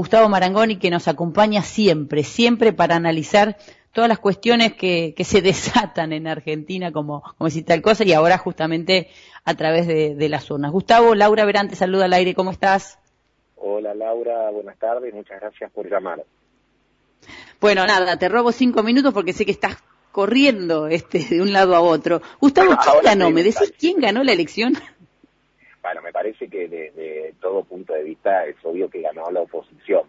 Gustavo Marangoni, que nos acompaña siempre, siempre para analizar todas las cuestiones que, que se desatan en Argentina, como, como decir tal cosa, y ahora justamente a través de, de las urnas. Gustavo, Laura Verante, saluda al aire, ¿cómo estás? Hola Laura, buenas tardes, muchas gracias por llamar. Bueno, nada, te robo cinco minutos porque sé que estás corriendo este de un lado a otro. Gustavo, ¿quién ganó? ¿Me decís quién ganó la elección? Bueno, me parece que desde todo punto de vista es obvio que ganó la oposición.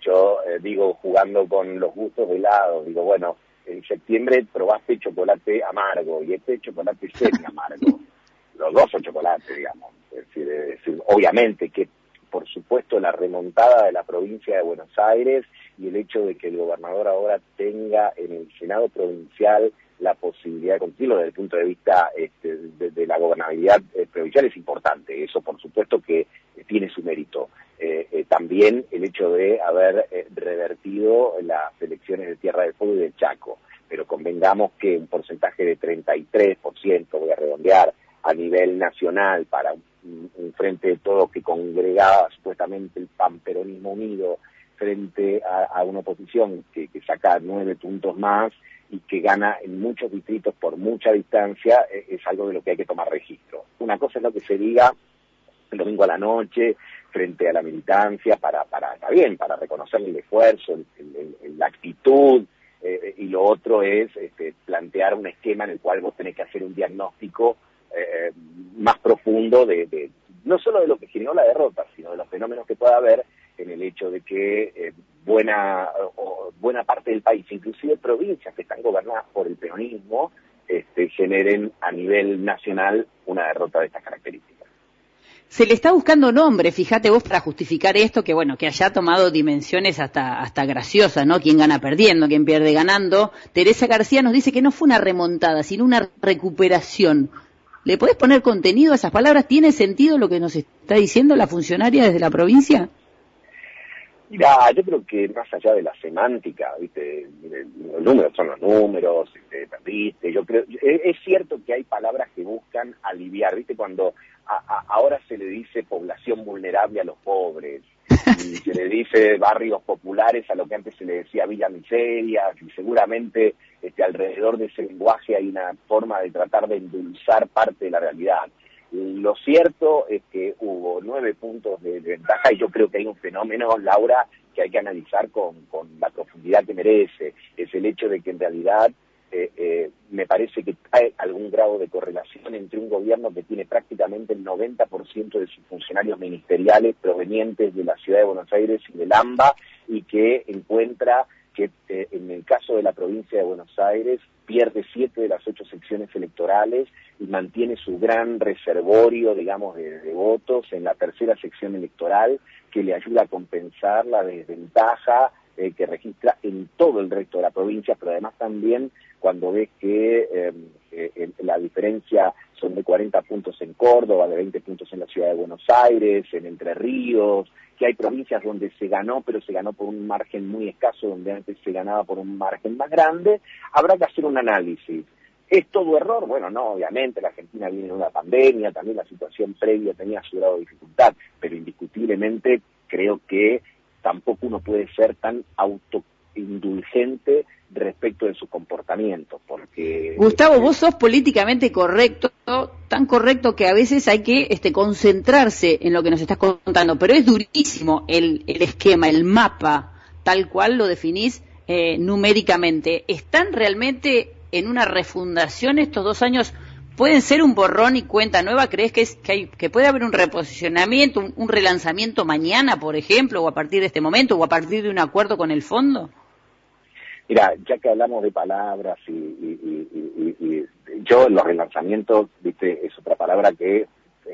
Yo eh, digo, jugando con los gustos de lado, digo, bueno, en septiembre probaste chocolate amargo y este chocolate semi amargo. Los dos son chocolates, digamos. Es decir, es decir, obviamente que por supuesto la remontada de la provincia de Buenos Aires y el hecho de que el gobernador ahora tenga en el Senado provincial la posibilidad de cumplirlo desde el punto de vista este, de, la gobernabilidad eh, provincial es importante. Eso, por supuesto, que tiene su mérito. Eh, eh, también el hecho de haber revertido las elecciones de Tierra del Fuego y del Chaco. Pero convengamos que un porcentaje de 33%, voy a redondear, a nivel nacional para un, frente de todo que congregaba supuestamente el pamperonismo unido frente a, una oposición que, saca nueve puntos más y que gana en muchos distritos por mucha distancia, eh, es, algo de lo que hay que tomar registro. Una cosa es lo que se diga el domingo a la noche frente a la militancia para, para está bien, para reconocer el esfuerzo, la actitud, eh, y lo otro es este, plantear un esquema en el cual vos tenés que hacer un diagnóstico eh, más profundo de, no solo de lo que generó la derrota, sino de los fenómenos que pueda haber en el hecho de que eh, buena o buena parte del país, inclusive provincias que están gobernadas por el peronismo, este, generen a nivel nacional una derrota de estas características. Se le está buscando nombre, fíjate vos, para justificar esto, que bueno, que haya tomado dimensiones hasta, hasta graciosas, ¿no? Quién gana perdiendo, quién pierde ganando. Teresa García nos dice que no fue una remontada, sino una recuperación. ¿Le podés poner contenido a esas palabras? ¿Tiene sentido lo que nos está diciendo la funcionaria desde la provincia? Mira, yo creo que más allá de la semántica, ¿viste? los números son los números, ¿viste? yo creo, es cierto que hay palabras que buscan aliviar, ¿viste? Cuando ahora se le dice población vulnerable a los pobres, y se le dice barrios populares a lo que antes se le decía Villa Miseria, y seguramente este, alrededor de ese lenguaje hay una forma de tratar de endulzar parte de la realidad. Lo cierto es que hubo nueve puntos de, ventaja y yo creo que hay un fenómeno, Laura, que hay que analizar con, con la profundidad que merece. Es el hecho de que en realidad eh, eh, me parece que hay algún grado de correlación entre un gobierno que tiene prácticamente el 90% de sus funcionarios ministeriales provenientes de la ciudad de Buenos Aires y del AMBA y que encuentra que eh, en el caso de la provincia de Buenos Aires pierde siete de las ocho secciones electorales y mantiene su gran reservorio, digamos, de, votos en la tercera sección electoral que le ayuda a compensar la desventaja eh, que registra en todo el resto de la provincia, pero además también cuando ves que eh, eh, la diferencia son de 40 puntos en Córdoba, de 20 puntos en la ciudad de Buenos Aires, en Entre Ríos, que hay provincias donde se ganó, pero se ganó por un margen muy escaso, donde antes se ganaba por un margen más grande, habrá que hacer un análisis. ¿Es todo error? Bueno, no, obviamente, la Argentina viene de una pandemia, también la situación previa tenía su grado de dificultad, pero indiscutiblemente creo que tampoco uno puede ser tan autoindulgente respecto de su comportamiento, porque... Gustavo, vos sos políticamente correcto, tan correcto que a veces hay que este, concentrarse en lo que nos estás contando, pero es durísimo el, el esquema, el mapa, tal cual lo definís eh, numéricamente. ¿Están realmente en una refundación estos dos años pueden ser un borrón y cuenta nueva? ¿Crees que, es, que, hay, que puede haber un reposicionamiento, un, relanzamiento mañana, por ejemplo, o a partir de este momento, o a partir de un acuerdo con el fondo? Mira, ya que hablamos de palabras y, yo los relanzamientos, viste, es otra palabra que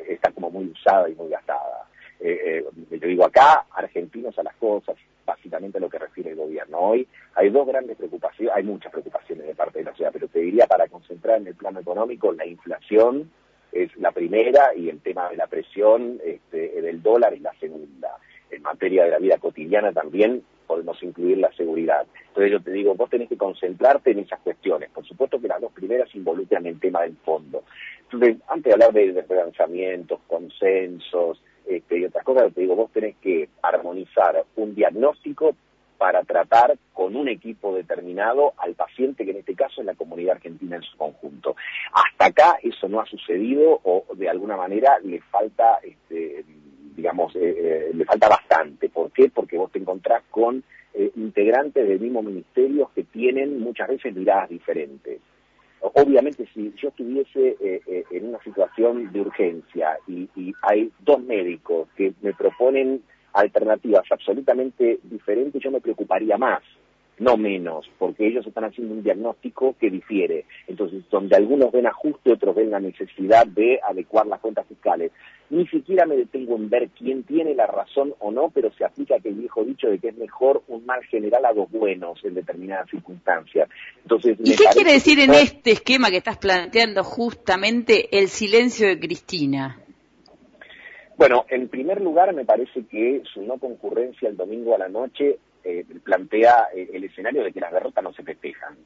está como muy usada y muy gastada. Eh, eh, yo digo acá, argentinos a las cosas, básicamente a lo que refiere el gobierno. Hoy hay dos grandes preocupaciones, hay muchas preocupaciones de parte de la ciudad, pero te diría para concentrar en el plano económico, la inflación es la primera y el tema de la presión este, del dólar es la segunda. En materia de la vida cotidiana también podemos incluir la seguridad. Entonces yo te digo, vos tenés que concentrarte en esas cuestiones. Por supuesto que las dos primeras involucran el tema del fondo. Entonces, antes de hablar de, de consensos, este, y otras cosas, te digo, vos tenés que armonizar un diagnóstico para tratar con un equipo determinado al paciente, que en este caso es la comunidad argentina en su conjunto. Hasta acá eso no ha sucedido o de alguna manera le falta, este, digamos, eh, eh, le falta bastante. ¿Por qué? Porque vos te encontrás con eh, integrantes del mismo ministerio que tienen muchas veces miradas diferentes. Obviamente, si yo estuviese en una situación de urgencia y hay dos médicos que me proponen alternativas absolutamente diferentes, yo me preocuparía más, no menos, porque ellos están haciendo un diagnóstico que difiere. Entonces, donde algunos ven ajuste, otros ven la necesidad de adecuar las cuentas fiscales. Ni siquiera me detengo en ver quién tiene la razón o no, pero se aplica aquel viejo dicho de que es mejor un mal general a dos buenos en determinadas circunstancias. Entonces, ¿Y qué quiere decir en este esquema que estás planteando justamente el silencio de Cristina? Bueno, en primer lugar me parece que su no concurrencia el domingo a la noche eh, plantea eh, el escenario de que las derrotas no se festejan.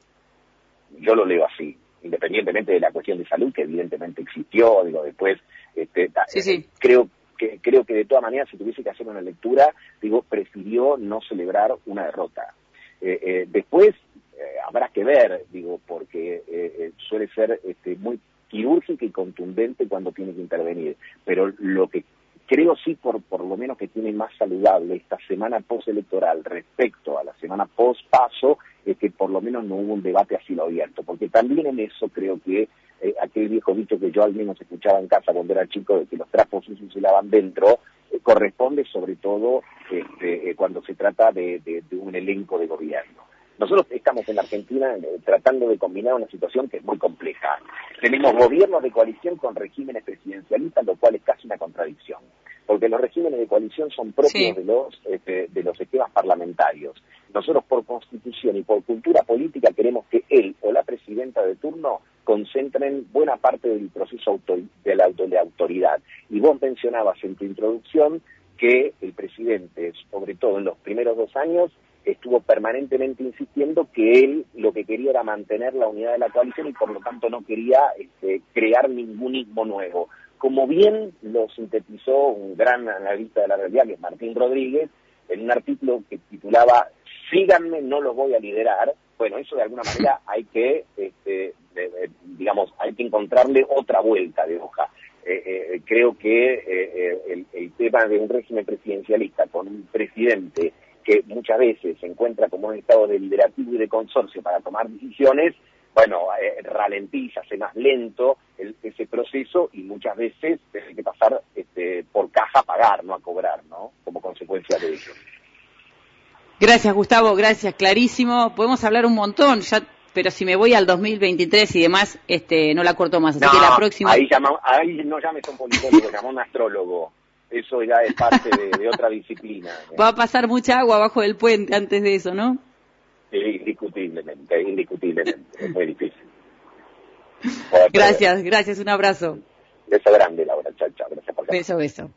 Yo lo leo así, independientemente de la cuestión de salud que evidentemente existió, digo, después este, eh, creo que creo que de todas maneras si tuviese que hacer una lectura, digo, prefirió no celebrar una derrota. después habrá que ver, digo, porque suele ser este, muy quirúrgica y contundente cuando tiene que intervenir, pero lo que creo sí por, por lo menos que tiene más saludable esta semana postelectoral respecto a la semana post-paso es que por lo menos no hubo un debate así lo abierto, porque también en eso creo que eh, aquel viejo dicho que yo al menos escuchaba en casa cuando era chico de que los trapos se lavan dentro, eh, corresponde sobre todo este, eh, cuando se trata de un elenco de gobierno. Nosotros estamos en la Argentina eh, tratando de combinar una situación que es muy compleja. Tenemos gobiernos de coalición con regímenes presidencialistas, lo cual es casi una contradicción, porque los regímenes de coalición son propios de los este, de los esquemas parlamentarios. Nosotros por constitución y por cultura política queremos que él o la presidenta de turno concentren buena parte del proceso de la autoridad. Y vos mencionabas en tu introducción que el presidente, sobre todo en los primeros dos años, estuvo permanentemente insistiendo que él lo que quería era mantener la unidad de la coalición y por lo tanto no quería este, crear ningún ismo nuevo. Como bien lo sintetizó un gran analista de la realidad, que es Martín Rodríguez, en un artículo que titulaba Síganme, no los voy a liderar. Bueno, eso de alguna manera hay que, este, digamos, hay que encontrarle otra vuelta de hoja. Eh, eh, creo que eh, el, el tema de un régimen presidencialista con un presidente que muchas veces se encuentra como un estado deliberativo y de consorcio para tomar decisiones, bueno, eh, ralentiza, hace más lento ese proceso y muchas veces tiene que pasar este, por caja a pagar, no a cobrar, ¿no? Como consecuencia de ello. Gracias, Gustavo, gracias, clarísimo. Podemos hablar un montón, ya pero si me voy al 2023 y demás, este, no la corto más. Así que la próxima. Ahí, ahí no llames a un politólogo, llama a un astrólogo eso ya es parte de, otra disciplina. Va a pasar mucha agua abajo del puente antes de eso, ¿no? indiscutiblemente, indiscutiblemente, es muy difícil. gracias, gracias, un abrazo. Beso grande, Laura, chao, chao, gracias por Beso, beso.